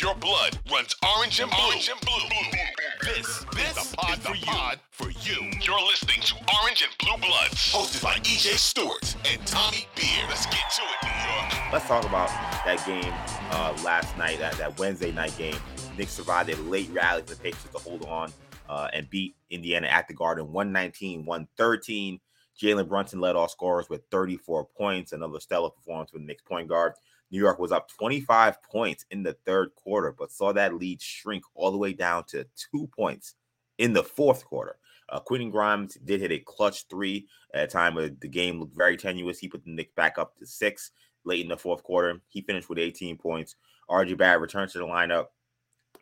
Your blood runs orange and blue, orange and blue, this, this is the pod, for, you. pod for you. You're listening to Orange and Blue Bloods, hosted by EJ Stewart and Tommy Beer. Let's get to it, New York. Let's talk about that game uh, last night, that, that Wednesday night game. Knicks survived a late rally for the Pacers to hold on uh, and beat Indiana at the Garden 119 113. Jalen Brunson led all scorers with 34 points, another stellar performance from the Knicks point guard. New York was up 25 points in the third quarter, but saw that lead shrink all the way down to two points in the fourth quarter. Uh, Quentin Grimes did hit a clutch three at a time where the game looked very tenuous. He put the Knicks back up to six late in the fourth quarter. He finished with 18 points. RJ Barrett returned to the lineup,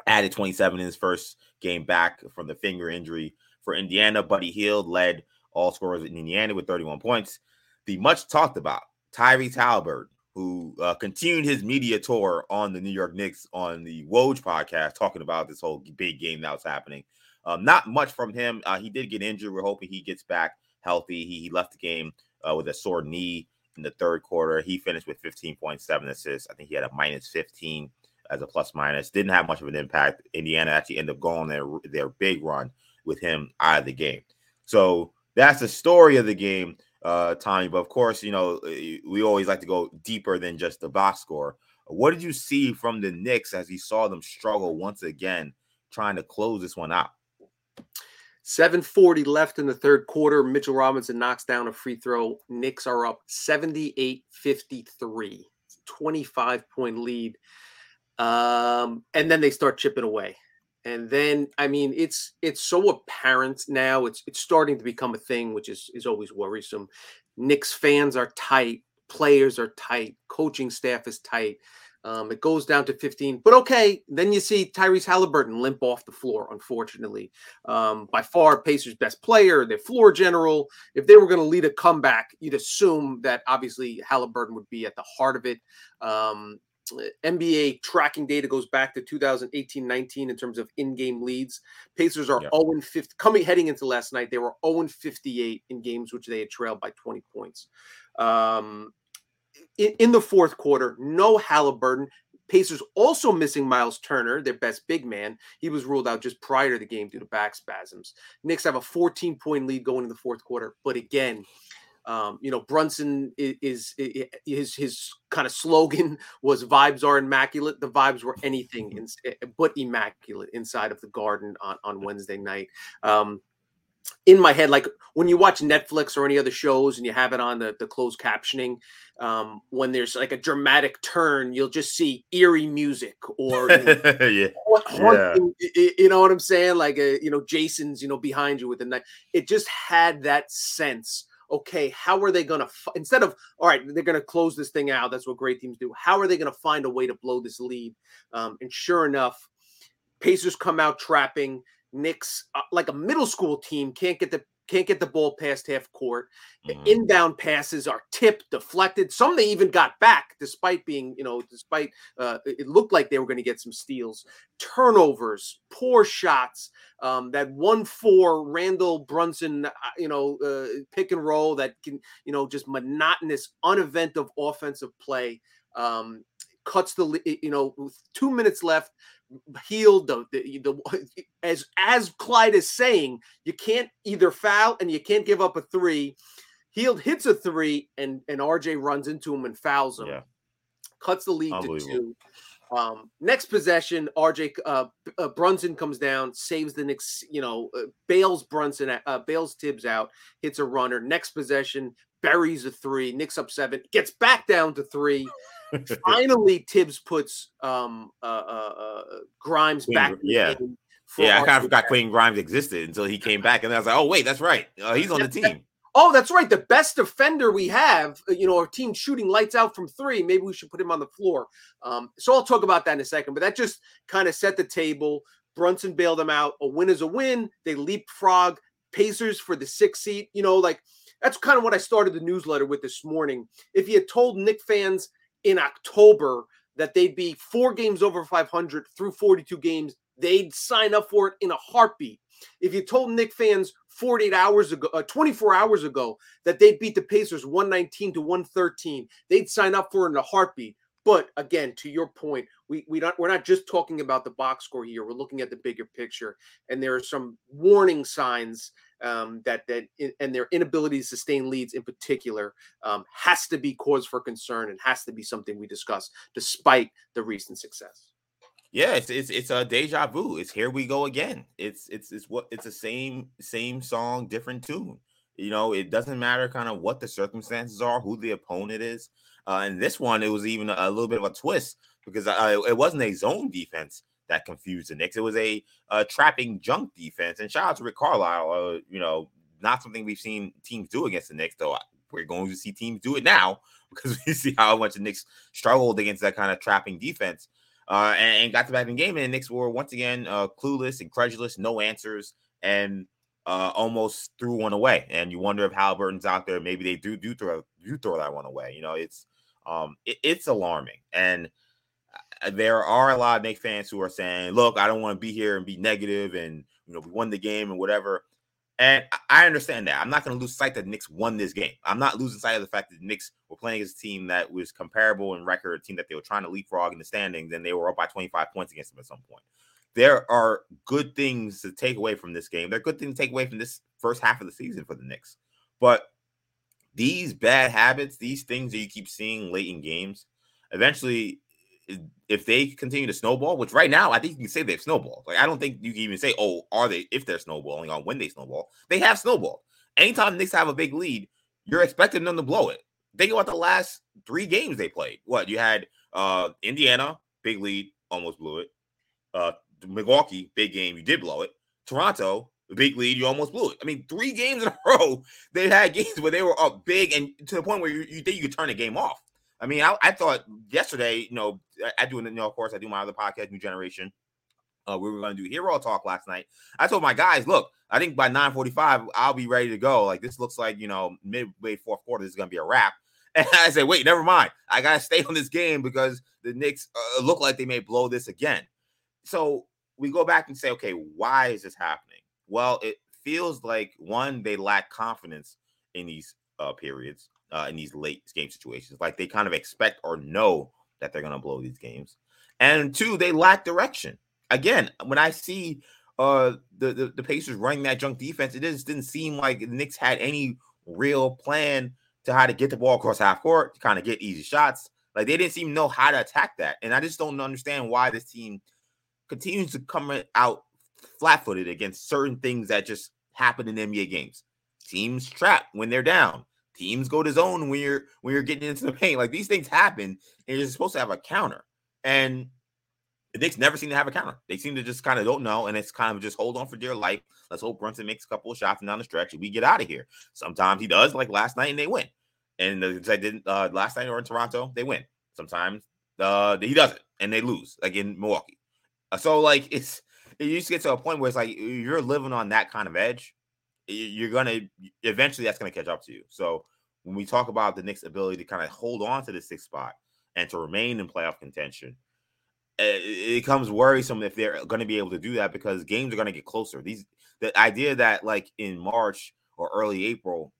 added 27 in his first game back from the finger injury for Indiana. Buddy Hield led all scorers in Indiana with 31 points. The much talked about Tyrese Haliburton who uh, continued his media tour on the New York Knicks on the Woj podcast, talking about this whole big game that was happening. Um, not much from him. Uh, he did get injured. We're hoping he gets back healthy. He, he left the game uh, with a sore knee in the third quarter. He finished with 15.7 assists. I think he had a minus 15 as a plus minus. Didn't have much of an impact. Indiana actually ended up going their their big run with him out of the game. So that's the story of the game uh, Tommy. But of course, you know, eh, we always like to go deeper than just the box score. What did you see from the Knicks as you saw them struggle once again trying to close this one out? 740 left in the third quarter. Mitchell Robinson knocks down a free throw. Knicks are up 78 53, 25 point lead. Um, and then they start chipping away. And then, I mean, it's it's so apparent now. It's it's starting to become a thing, which is is always worrisome. Knicks fans are tight, players are tight, coaching staff is tight. Um, it goes down to 15, but okay. Then you see Tyrese Haliburton limp off the floor, unfortunately. Um, by far, Pacers' best player, their floor general. If they were going to lead a comeback, you'd assume that obviously Haliburton would be at the heart of it. Um, NBA tracking data goes back to 2018-19 in terms of in-game leads. Pacers are 0 50 coming heading into last night. They were 0 58 in games which they had trailed by 20 points. Um, in, in the fourth quarter, no Haliburton. Pacers also missing Miles Turner, their best big man. He was ruled out just prior to the game due to back spasms. Knicks have a 14 point lead going into the fourth quarter, but again, um, you know, Brunson is, is, his his kind of slogan was "Vibes are immaculate." The vibes were anything in, eh, but immaculate inside of the Garden on, on Wednesday night. Um, in my head, like when you watch Netflix or any other shows and you have it on the, the closed captioning, um, when there's like a dramatic turn, you'll just see eerie music or you know, yeah. Haunting, yeah. you know what I'm saying? Like a, uh, you know, Jason's, you know, behind you with the night. It just had that sense okay, how are they going to, f- instead of, all right, they're going to close this thing out. That's what great teams do. How are they going to find a way to blow this lead? Um, and sure enough, Pacers come out trapping. Knicks, uh, like a middle school team, can't get the can't get the ball past half court. Mm-hmm. Inbound passes are tipped, deflected. Some they even got back, despite being, you know, despite uh, it looked like they were going to get some steals. Turnovers, poor shots. Um, that one four Randle Brunson, uh, you know, uh, pick and roll that can, you know, just monotonous, uneventful offensive play. Um, cuts the, you know, two minutes left. Hield, the, the, the as as Clyde is saying, you can't either foul and you can't give up a three. Hield hits a three and and RJ runs into him and fouls him. Yeah. Cuts the lead to two. Um, next possession, RJ uh, uh, Brunson comes down, saves the Knicks, you know, uh, bails Brunson, uh, bails Thibs out, hits a runner. Next possession, buries a three, Knicks up seven, gets back down to three. Finally, Thibs puts um, uh, uh, uh Grimes Queen, back. Yeah. Yeah, I kind of forgot Quentin Grimes existed until he came back, and I was like, "Oh wait, that's right, uh, he's on the team." Oh, that's right. The best defender we have, uh, you know, our team shooting lights out from three. Maybe we should put him on the floor. Um, so I'll talk about that in a second. But that just kind of set the table. Brunson bailed them out. A win is a win. They leapfrog Pacers for the sixth seat. You know, like that's kind of what I started the newsletter with this morning. If you had told Knick fans in October that they'd be four games over 500 through 42 games, they'd sign up for it in a heartbeat. If you told Knick fans 48 hours ago, uh, 24 hours ago, that they'd beat the Pacers 119 to 113, they'd sign up for it in a heartbeat. But again, to your point, we we don't we're not just talking about the box score here. We're looking at the bigger picture, and there are some warning signs um, that that and their inability to sustain leads in particular um, has to be cause for concern and has to be something we discuss, despite the recent success. Yeah, it's it's it's a deja vu. It's here we go again. It's it's it's what it's the same same song, different tune. You know, it doesn't matter kind of what the circumstances are, who the opponent is. Uh, and this one, it was even a, a little bit of a twist because uh, it wasn't a zone defense that confused the Knicks. It was a, a trapping junk defense. And shout out to Rick Carlisle. Uh, you know, not something we've seen teams do against the Knicks, though. We're going to see teams do it now because we see how much the Knicks struggled against that kind of trapping defense uh, and, and, got the back in game. And the Knicks were once again uh, clueless, incredulous, no answers, and uh, almost threw one away. And you wonder if Haliburton's out there, maybe they do do throw do throw that one away. You know, it's um, it, it's alarming. And uh, there are a lot of Knicks fans who are saying, "Look, I don't want to be here and be negative, and you know, we won the game and whatever." And I understand that. I'm not going to lose sight that the Knicks won this game. I'm not losing sight of the fact that the Knicks were playing against a team that was comparable in record, a team that they were trying to leapfrog in the standings, and they were up by 25 points against them at some point. There are good things to take away from this game. There are good things to take away from this first half of the season for the Knicks. But these bad habits, these things that you keep seeing late in games, eventually if they continue to snowball, which right now I think you can say they've snowballed. Like I don't think you can even say, oh, are they if they're snowballing on when they snowball. They have snowballed. Anytime the Knicks have a big lead, you're expecting them to blow it. Think about the last three games they played. What you had uh Indiana, big lead, almost blew it. Uh Milwaukee, big game, you did blow it. Toronto, big lead, you almost blew it. I mean, three games in a row, they had games where they were up big and to the point where you, you think you could turn the game off. I mean, I, I thought yesterday, you know, I, I do, you know, of course, I do my other podcast, New Generation. Uh, we were going to do hero talk last night. I told my guys, look, I think by 9:45 I'll be ready to go. Like this looks like you know midway fourth quarter this is going to be a wrap. And I said, wait, never mind. I got to stay on this game because the Knicks uh, look like they may blow this again. So we go back and say, okay, why is this happening? Well, it feels like one they lack confidence in these uh, periods uh, in these late game situations. Like they kind of expect or know that they're going to blow these games. And two, they lack direction. Again, when I see uh, the, the, the Pacers running that junk defense, it just didn't seem like the Knicks had any real plan to how to get the ball across half court, to kind of get easy shots. Like they didn't seem know how to attack that. And I just don't understand why this team continues to come out flat footed against certain things that just happen in NBA games. Teams trap when they're down teams go to zone when you're when you're getting into the paint. Like these things happen, and you're supposed to have a counter. And the Knicks never seem to have a counter. They seem to just kind of don't know, and it's kind of just hold on for dear life. Let's hope Brunson makes a couple of shots and down the stretch, and we get out of here. Sometimes he does, like last night, and they win. And I didn't uh, last night or in Toronto, they win. Sometimes uh, he doesn't, and they lose, like in Milwaukee. So like it's it used to get to a point where it's like you're living on that kind of edge, you're gonna eventually that's gonna catch up to you. So when we talk about the Knicks' ability to kind of hold on to the sixth spot and to remain in playoff contention, eh, it becomes worrisome if they're going to be able to do that because games are going to get closer. These the idea that like in March or early April,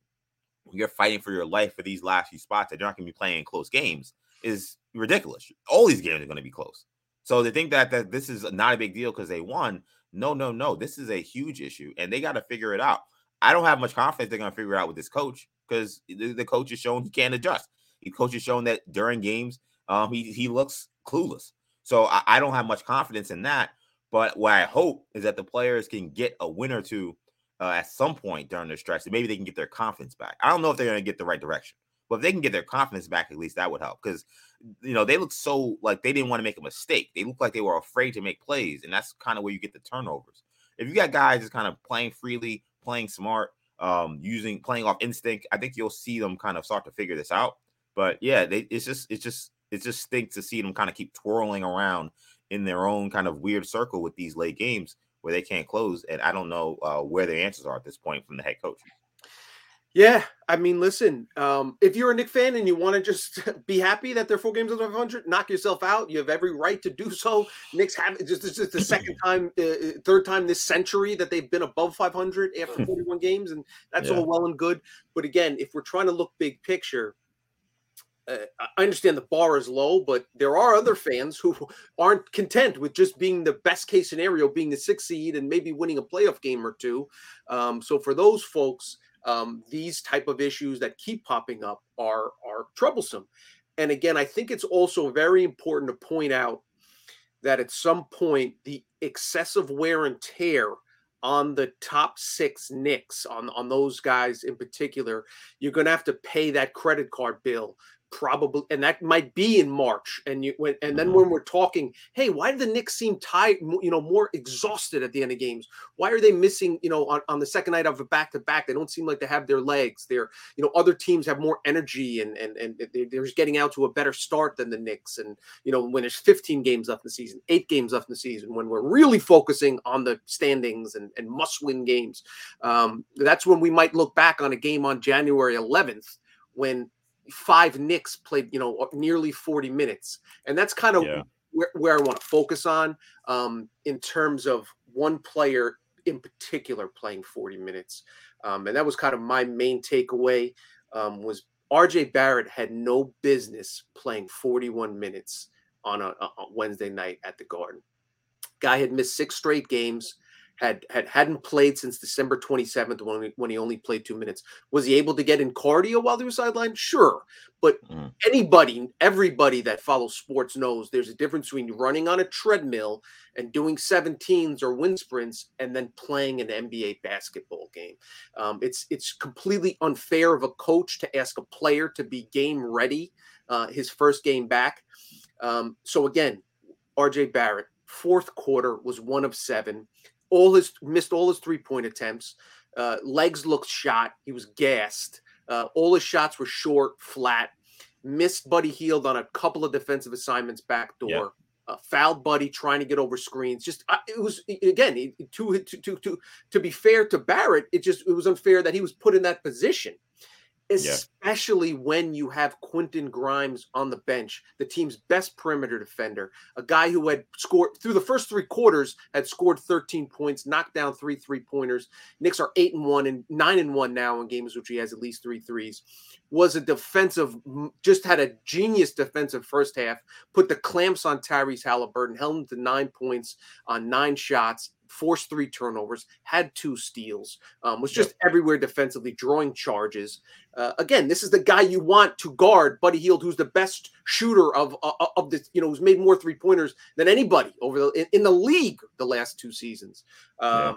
you're fighting for your life for these last few spots that you're not going to be playing close games is ridiculous. All these games are going to be close. So they think that that this is not a big deal because they won. No, no, no. This is a huge issue, and they got to figure it out. I don't have much confidence they're going to figure out with this coach because the, the, coach has shown he can't adjust. The coach has shown that during games, um, he he looks clueless. So I, I don't have much confidence in that. But what I hope is that the players can get a win or two uh, at some point during their stretch, and maybe they can get their confidence back. I don't know if they're going to get the right direction, but if they can get their confidence back, at least that would help because you know, they look so like they didn't want to make a mistake. They look like they were afraid to make plays, and that's kind of where you get the turnovers. If you got guys just kind of playing freely, playing smart, um, using playing off instinct, I think you'll see them kind of start to figure this out. But yeah, they it's just it's just it's just stinks to see them kind of keep twirling around in their own kind of weird circle with these late games where they can't close. And I don't know uh, where their answers are at this point from the head coach. Yeah, I mean, listen, um, if you're a Knick fan and you want to just be happy that they're four games under 500, knock yourself out. You have every right to do so. Knicks have just this is the second time, uh, uh, third time this century that they've been above 500 after 41 games, and that's yeah. all well and good. But again, if we're trying to look big picture, uh, I understand the bar is low, but there are other fans who aren't content with just being the best case scenario, being the sixth seed and maybe winning a playoff game or two. Um, so for those folks um, these type of issues that keep popping up are are troublesome. And again, I think it's also very important to point out that at some point the excessive wear and tear on the top six Knicks, on on those guys in particular, you're going to have to pay that credit card bill probably and that might be in march and you when and then when mm-hmm. we're talking hey why do the knicks seem tired you know more exhausted at the end of games? Why are they missing you know on, on the second night of a back-to-back? They don't seem like they have their legs. They're you know other teams have more energy and and and they're just getting out to a better start than the knicks. And you know when there's 15 games left in the season eight games left in the season when we're really focusing on the standings and, and must-win games um, that's when we might look back on a game on january 11th when five Knicks played, you know, nearly 40 minutes. And that's kind of yeah. where, where I want to focus on um, in terms of one player in particular playing 40 minutes. Um, and that was kind of my main takeaway um, was RJ Barrett had no business playing 41 minutes on a, a Wednesday night at the Garden. Guy had missed six straight games had had hadn't played since December 27th when he, when he only played two minutes. Was he able to get in cardio while he was sidelined? Sure, but mm. anybody, everybody that follows sports knows there's a difference between running on a treadmill and doing 17s or wind sprints and then playing an NBA basketball game. Um, it's it's completely unfair of a coach to ask a player to be game ready uh, his first game back. Um, so again, RJ Barrett, fourth quarter was one of seven all his missed all his three point attempts. Uh, legs looked shot. He was gassed. Uh, all his shots were short, flat. Missed Buddy Hield on a couple of defensive assignments back door. Yep. Uh, fouled Buddy trying to get over screens. Just uh, it was again to, to to to to be fair to Barrett, it just it was unfair that he was put in that position especially yeah. when you have Quentin Grimes on the bench, the team's best perimeter defender, a guy who had scored through the first three quarters, had scored 13 points, knocked down three three pointers. Knicks are eight and one and nine and one now in games which he has at least three threes. Was a defensive, just had a genius defensive first half, put the clamps on Tyrese Haliburton, held him to nine points on nine shots, forced three turnovers, had two steals, um, was just yep. everywhere defensively, drawing charges. Uh, again, this is the guy you want to guard Buddy Hield, who's the best shooter of uh, uh of the you know who's made more three pointers than anybody over the in, in, the league the last two seasons. Um, yeah.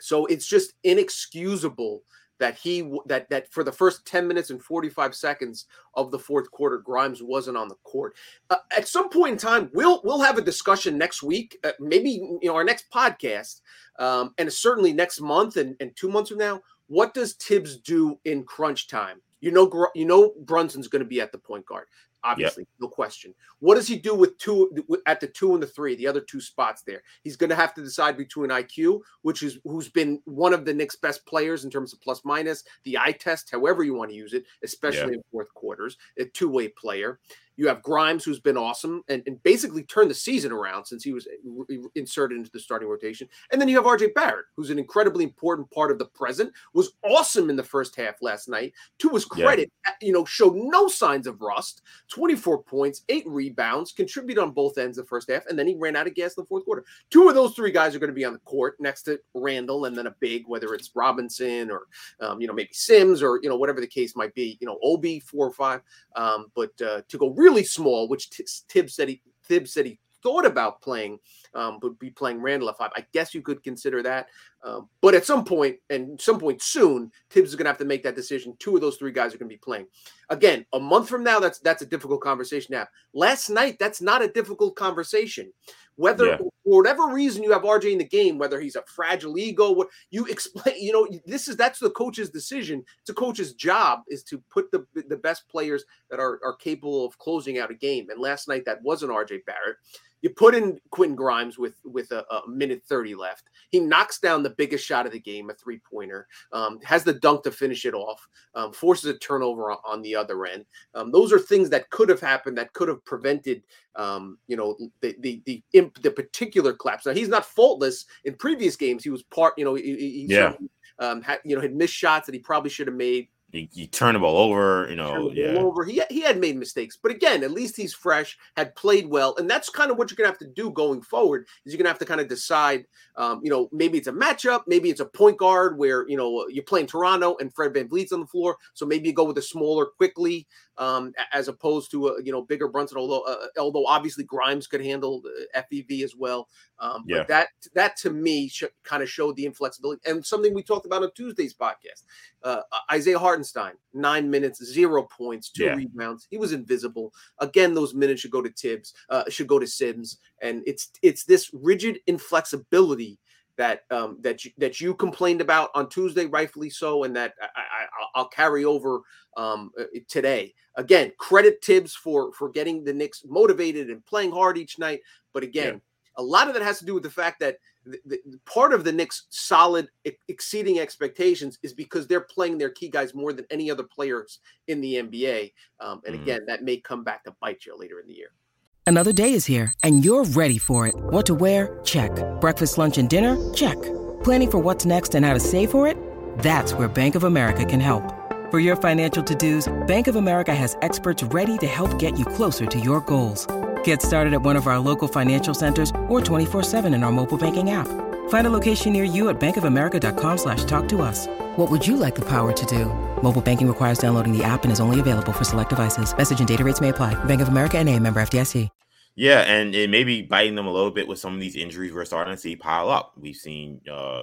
So it's just inexcusable that he that that for the first 10 minutes and 45 seconds of the fourth quarter grimes wasn't on the court. Uh, at some point in time we'll we'll have a discussion next week uh, maybe you know our next podcast um, and certainly next month and, and two months from now what does thibs do in crunch time? You know you know brunson's going to be at the point guard obviously, yep. no question. What does he do with two at the two and the three, the other two spots there? He's going to have to decide between IQ, which is who's been one of the Knicks' best players in terms of plus minus, the eye test, however you want to use it, especially yep. in fourth quarters, a two way player. You have Grimes, who's been awesome and, and basically turned the season around since he was inserted into the starting rotation. And then you have RJ Barrett, who's an incredibly important part of the present, was awesome in the first half last night. To his credit, yeah. you know, showed no signs of rust. 24 points, eight rebounds, contributed on both ends of the first half, and then he ran out of gas in the fourth quarter. Two of those three guys are going to be on the court next to Randle and then a big, whether it's Robinson or um, you know maybe Sims or you know whatever the case might be. You know, Obi four or five, um, but uh, to go really small, which Thibs said he Thibs said he thought about playing, um, but be playing Randle at five. I guess you could consider that. Um, but at some point, and some point soon, Thibs is going to have to make that decision. Two of those three guys are going to be playing. Again, a month from now, that's that's a difficult conversation to have. Last night, that's not a difficult conversation. Whether yeah. for whatever reason you have RJ in the game, whether he's a fragile ego, what you explain, you know, this is that's the coach's decision. It's a coach's job is to put the the best players that are are capable of closing out a game. And last night that wasn't RJ Barrett. You put in Quentin Grimes with with a, a, minute 30 left. He knocks down the biggest shot of the game, a three pointer. Um, has the dunk to finish it off. Um, forces a turnover on, on the other end. Um, those are things that could have happened that could have prevented, um, you know, the the the, imp, the particular collapse. Now he's not faultless. In previous games, he was part. You know, he, he yeah. Um, had, you know, had missed shots that he probably should have made you, you turn the ball over, you know. Yeah. Over. He, he had made mistakes, but again, at least he's fresh, had played well, and that's kind of what you're gonna have to do going forward. Is you're gonna have to kind of decide, um, you know, maybe it's a matchup, maybe it's a point guard where you know you're playing Toronto and Fred Van VanVleet's on the floor, so maybe you go with a smaller Quickley, um, as opposed to a you know bigger Brunson. Although uh, although obviously Grimes could handle FEV as well. Um, yeah. But that that to me sh- kind of showed the inflexibility and something we talked about on Tuesday's podcast. Uh, Isaiah Hartenstein, nine minutes, zero points, two yeah. rebounds. He was invisible. Again, those minutes should go to Tibbs, uh, should go to Sims, and it's it's this rigid inflexibility that um, that you, that you complained about on Tuesday, rightfully so, and that I, will carry over um, uh, today. Again, credit Thibs for for getting the Knicks motivated and playing hard each night. But again, yeah. a lot of that has to do with the fact that the, the, part of the Knicks' solid exceeding expectations is because they're playing their key guys more than any other players in the NBA. Um, and mm. again, that may come back to bite you later in the year. Another day is here, and you're ready for it. What to wear? Check. Breakfast, lunch, and dinner? Check. Planning for what's next and how to save for it? That's where Bank of America can help. For your financial to-dos, Bank of America has experts ready to help get you closer to your goals. Get started at one of our local financial centers or 24-7 in our mobile banking app. Find a location near you at bankofamerica.com slash talk to us. What would you like the power to do? Mobile banking requires downloading the app and is only available for select devices. Message and data rates may apply. Bank of America and a member FDIC. Yeah, and it may be biting them a little bit with some of these injuries we're starting to see pile up. We've seen uh,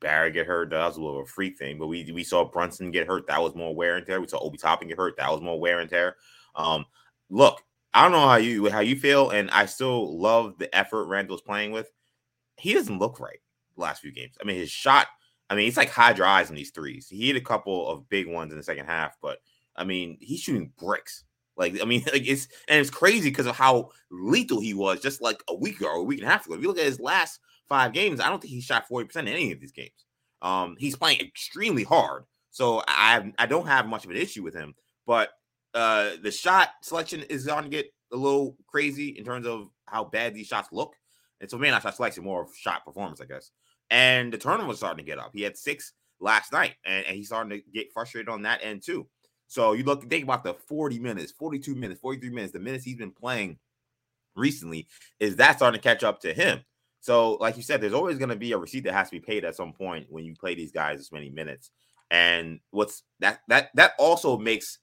Barrett get hurt. That was a little of a freak thing. But we we saw Brunson get hurt. That was more wear and tear. We saw Obi Toppin get hurt. That was more wear and tear. Um, look, I don't know how you how you feel, and I still love the effort Randle's playing with. He doesn't look right the last few games. I mean, his shot – I mean, he's like hydro eyes in these threes. He hit a couple of big ones in the second half, but I mean, he's shooting bricks. Like, I mean, like it's and it's crazy because of how lethal he was just like a week ago or a week and a half ago. If you look at his last five games, I don't think he shot 40% in any of these games. Um, he's playing extremely hard. So I I don't have much of an issue with him, but uh the shot selection is going to get a little crazy in terms of how bad these shots look. And so man, not shot selection, more of shot performance, I guess and the turnover was starting to get up. He had six last night, and, and he's starting to get frustrated on that end too. So you look, think about the 40 minutes, 42 minutes, 43 minutes, the minutes he's been playing recently, is that starting to catch up to him? So, like you said, there's always going to be a receipt that has to be paid at some point when you play these guys this many minutes. And what's that that that also makes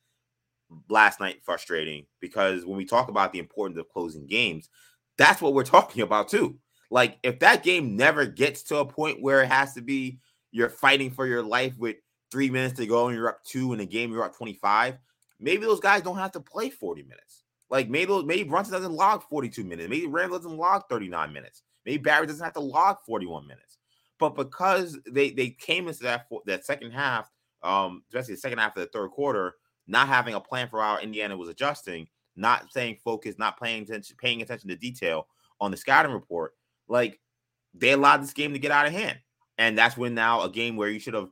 last night frustrating because when we talk about the importance of closing games, that's what we're talking about too. Like if that game never gets to a point where it has to be you're fighting for your life with three minutes to go and you're up two in a game, you're up 25. Maybe those guys don't have to play 40 minutes. Like maybe maybe Brunson doesn't log 42 minutes. Maybe Randle doesn't log 39 minutes. Maybe Barrett doesn't have to log 41 minutes. But because they they came into that that second half, um, especially the second half of the third quarter, not having a plan for how Indiana was adjusting, not staying focused, not paying attention, paying attention to detail on the scouting report, like they allowed this game to get out of hand. And that's when now a game where you should have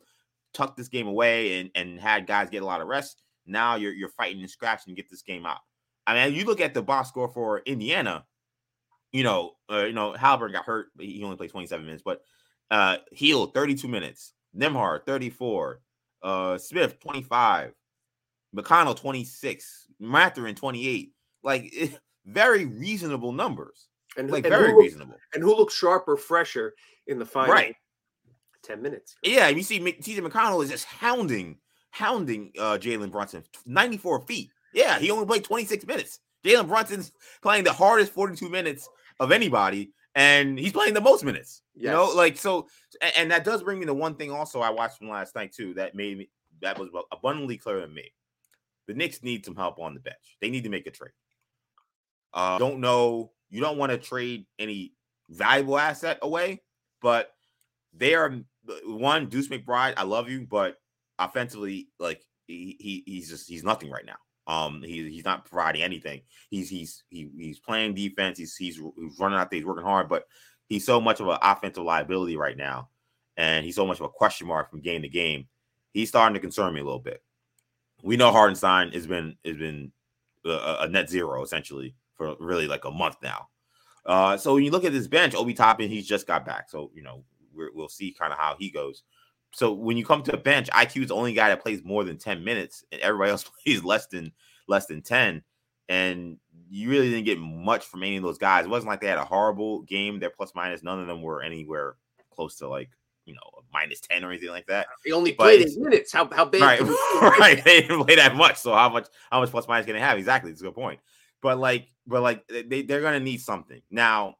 tucked this game away and, and had guys get a lot of rest. Now you're you're fighting and scratching to get this game out. I mean, you look at the box score for Indiana. You know, uh, you know, Haliburton got hurt, but he only played 27 minutes. But uh Hield 32 minutes, Nembhard 34, uh Smith 25, McConnell 26, Mathurin 28. Like very reasonable numbers. And like and very who, reasonable. And who looks sharper, fresher in the final right. 10 minutes. Yeah, you see TJ McConnell is just hounding, hounding uh Jalen Brunson 94 feet. Yeah, he only played 26 minutes. Jalen Brunson's playing the hardest 42 minutes of anybody, and he's playing the most minutes. Yes. You know, like so, and, and, that does bring me to one thing also I watched from last night too that made me that was abundantly clear to me. The Knicks need some help on the bench. They need to make a trade. Uh, don't know. You don't want to trade any valuable asset away, but they are one Deuce McBride. I love you, but offensively, like he, he he's just he's nothing right now. Um, he, he's not providing anything. He's he's he, he's playing defense. He's he's he's running out there. He's working hard, but he's so much of an offensive liability right now, and he's so much of a question mark from game to game. He's starting to concern me a little bit. We know Hartenstein has been has been a, a net zero essentially for really like a month now. Uh, so when you look at this bench, Obi Toppin, he's just got back. So you know we will see kind of how he goes. So when you come to a bench, IQ is the only guy that plays more than 10 minutes, and everybody else plays less than less than 10. And you really didn't get much from any of those guys. It wasn't like they had a horrible game. Their plus minus, none of them were anywhere close to like you know minus 10 or anything like that. Uh, they only but played in minutes. How how big right, right. They didn't play that much. So how much how much plus minus can they have? Exactly. It's a good point. But like, but like they, they're gonna need something. Now,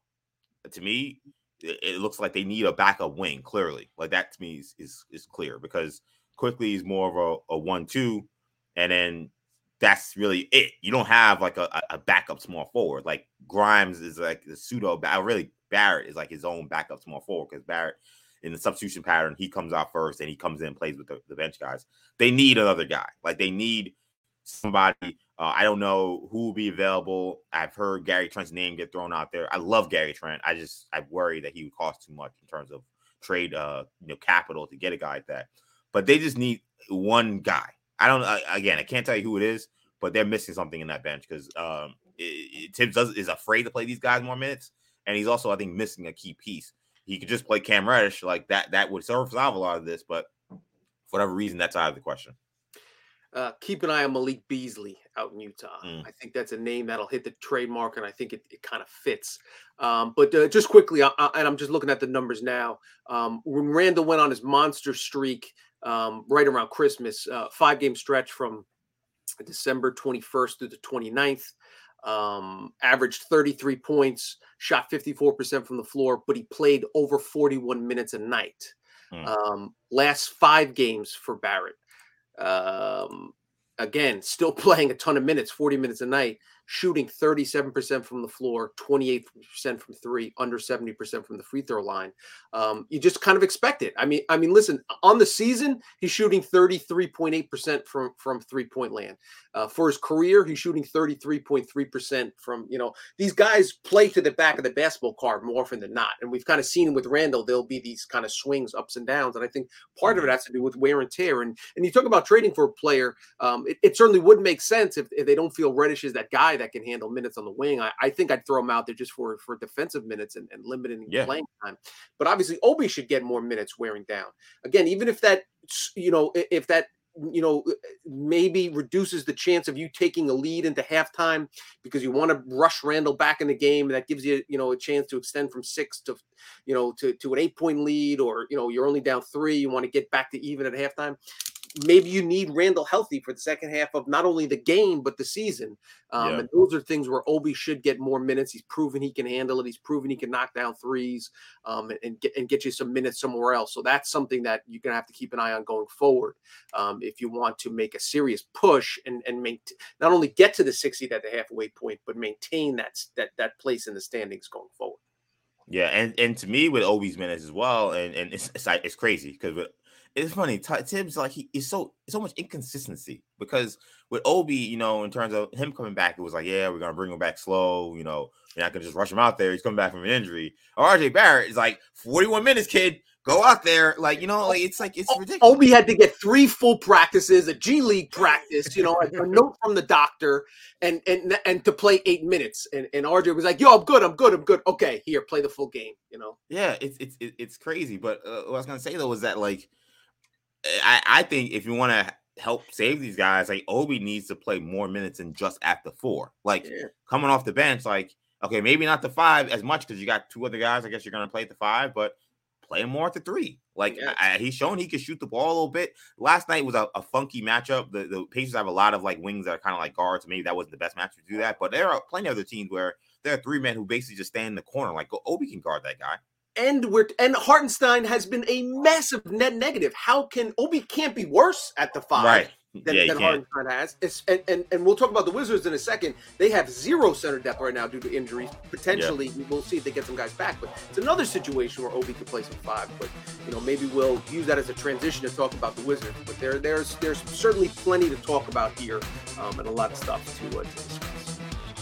to me, it, looks like they need a backup wing, clearly. Like that to me is is, is clear because Quickley is more of a, a one-two, and then that's really it. You don't have like a, a backup small forward. Like Grimes is like the pseudo really Barrett is like his own backup small forward because Barrett in the substitution pattern, he comes out first and he comes in and plays with the, the bench guys. They need another guy. Like they need somebody. Uh, I don't know who will be available. I've heard Gary Trent's name get thrown out there. I love Gary Trent. I just I worry that he would cost too much in terms of trade, uh, you know, capital to get a guy like that. But they just need one guy. I don't. Uh, again, I can't tell you who it is, but they're missing something in that bench because um, does, is afraid to play these guys more minutes, and he's also I think missing a key piece. He could just play Cam Reddish like that. That would solve a lot of this, but for whatever reason, that's out of the question. Uh, keep an eye on Malik Beasley out in Utah. Mm. I think that's a name that'll hit the trademark, and I think it, it kind of fits. Um, but uh, just quickly, I, I, and I'm just looking at the numbers now. Um, when Randle went on his monster streak um, right around Christmas, uh, five game stretch from December 21st through the 29th, um, averaged 33 points, shot 54% from the floor, but he played over 41 minutes a night. Mm. Um, last five games for Barrett. Um, again, still playing a ton of minutes, 40 minutes a night shooting 37% from the floor, 28% from three, under 70% from the free throw line. Um, you just kind of expect it. I mean, I mean, listen, on the season, he's shooting 33.8% from from three point land. Uh, for his career, he's shooting 33.3% from, you know, these guys play to the back of the basketball card more often than not. And we've kind of seen with Randle, there'll be these kind of swings, ups and downs. And I think part of it mm-hmm. has to do with wear and tear. And and you talk about trading for a player, um, it, it certainly would make sense if, if they don't feel Reddish is that guy that can handle minutes on the wing. I, I think I'd throw him out there just for for defensive minutes and, and limiting yeah. playing time. But obviously, Obi should get more minutes wearing down. Again, even if that you know if that mm, you know uh, maybe reduces the chance of you taking a lead into halftime because you want to rush Randle back in the game that gives you you know a chance to extend from six to you know to, to an eight point lead or you know you're only down three you want to get back to even at halftime maybe you need Randle healthy for the second half of not only the game but the season. Um, yeah. And those are things where Obi should get more minutes. He's proven he can handle it. He's proven he can knock down threes um, and, and, get and get you some minutes somewhere else. So that's something that you're gonna have to keep an eye on going forward um, if you want to make a serious push and and make not only get to the 60 at the halfway point, but maintain that that that place in the standings going forward. Yeah, and and to me with Obi's minutes as well, and and it's it's, it's crazy because with it's funny. Thibs like he is so so much inconsistency because with Obi, you know, in terms of him coming back, it was like, yeah, we're gonna bring him back slow. You know, you're not gonna just rush him out there. He's coming back from an injury. Or RJ Barrett is like 41 minutes, kid. go out there. Like, you know, like it's like it's ridiculous. Obi had to get three full practices, a G League practice, you know, a, a note from the doctor, and and and to play eight minutes. And and RJ was like, "Yo, I'm good, I'm good, I'm good. Okay, here, play the full game." You know. Yeah, it's it's it's crazy. But uh, what I was gonna say though was that like, I I think if you want to help save these guys, like Obi needs to play more minutes than just at the four. Like Yeah. coming off the bench, like okay, maybe not the five as much because you got two other guys. I guess you're gonna play at the five, but play him more at the three. Like Yeah. I, he's shown he can shoot the ball a little bit. Last night was a, a funky matchup. The the Pacers have a lot of like wings that are kind of like guards. Maybe that wasn't the best match to do that, but there are plenty of other teams where there are three men who basically just stand in the corner. Like Obi can guard that guy. And we're and Hartenstein has been a massive net negative. How can Obi can't be worse at the five? Right. than, yeah, than. Hartenstein has. It's, and, and and we'll talk about the Wizards in a second. They have zero center depth right now due to injuries. Potentially, we'll see if they get some guys back. But it's another situation where Obi could play some five. But you know, maybe we'll use that as a transition to talk about the Wizards. But there, there's there's certainly plenty to talk about here, um, and a lot of stuff to, uh, to discuss.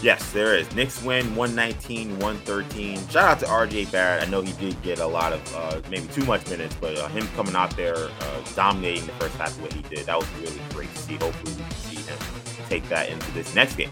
Yes, there is. Knicks win 119, 113. Shout out to RJ Barrett. I know he did get a lot of uh, maybe too much minutes, but uh, him coming out there uh, dominating the first half of what he did, that was really great to see. Hopefully, we can see him take that into this next game.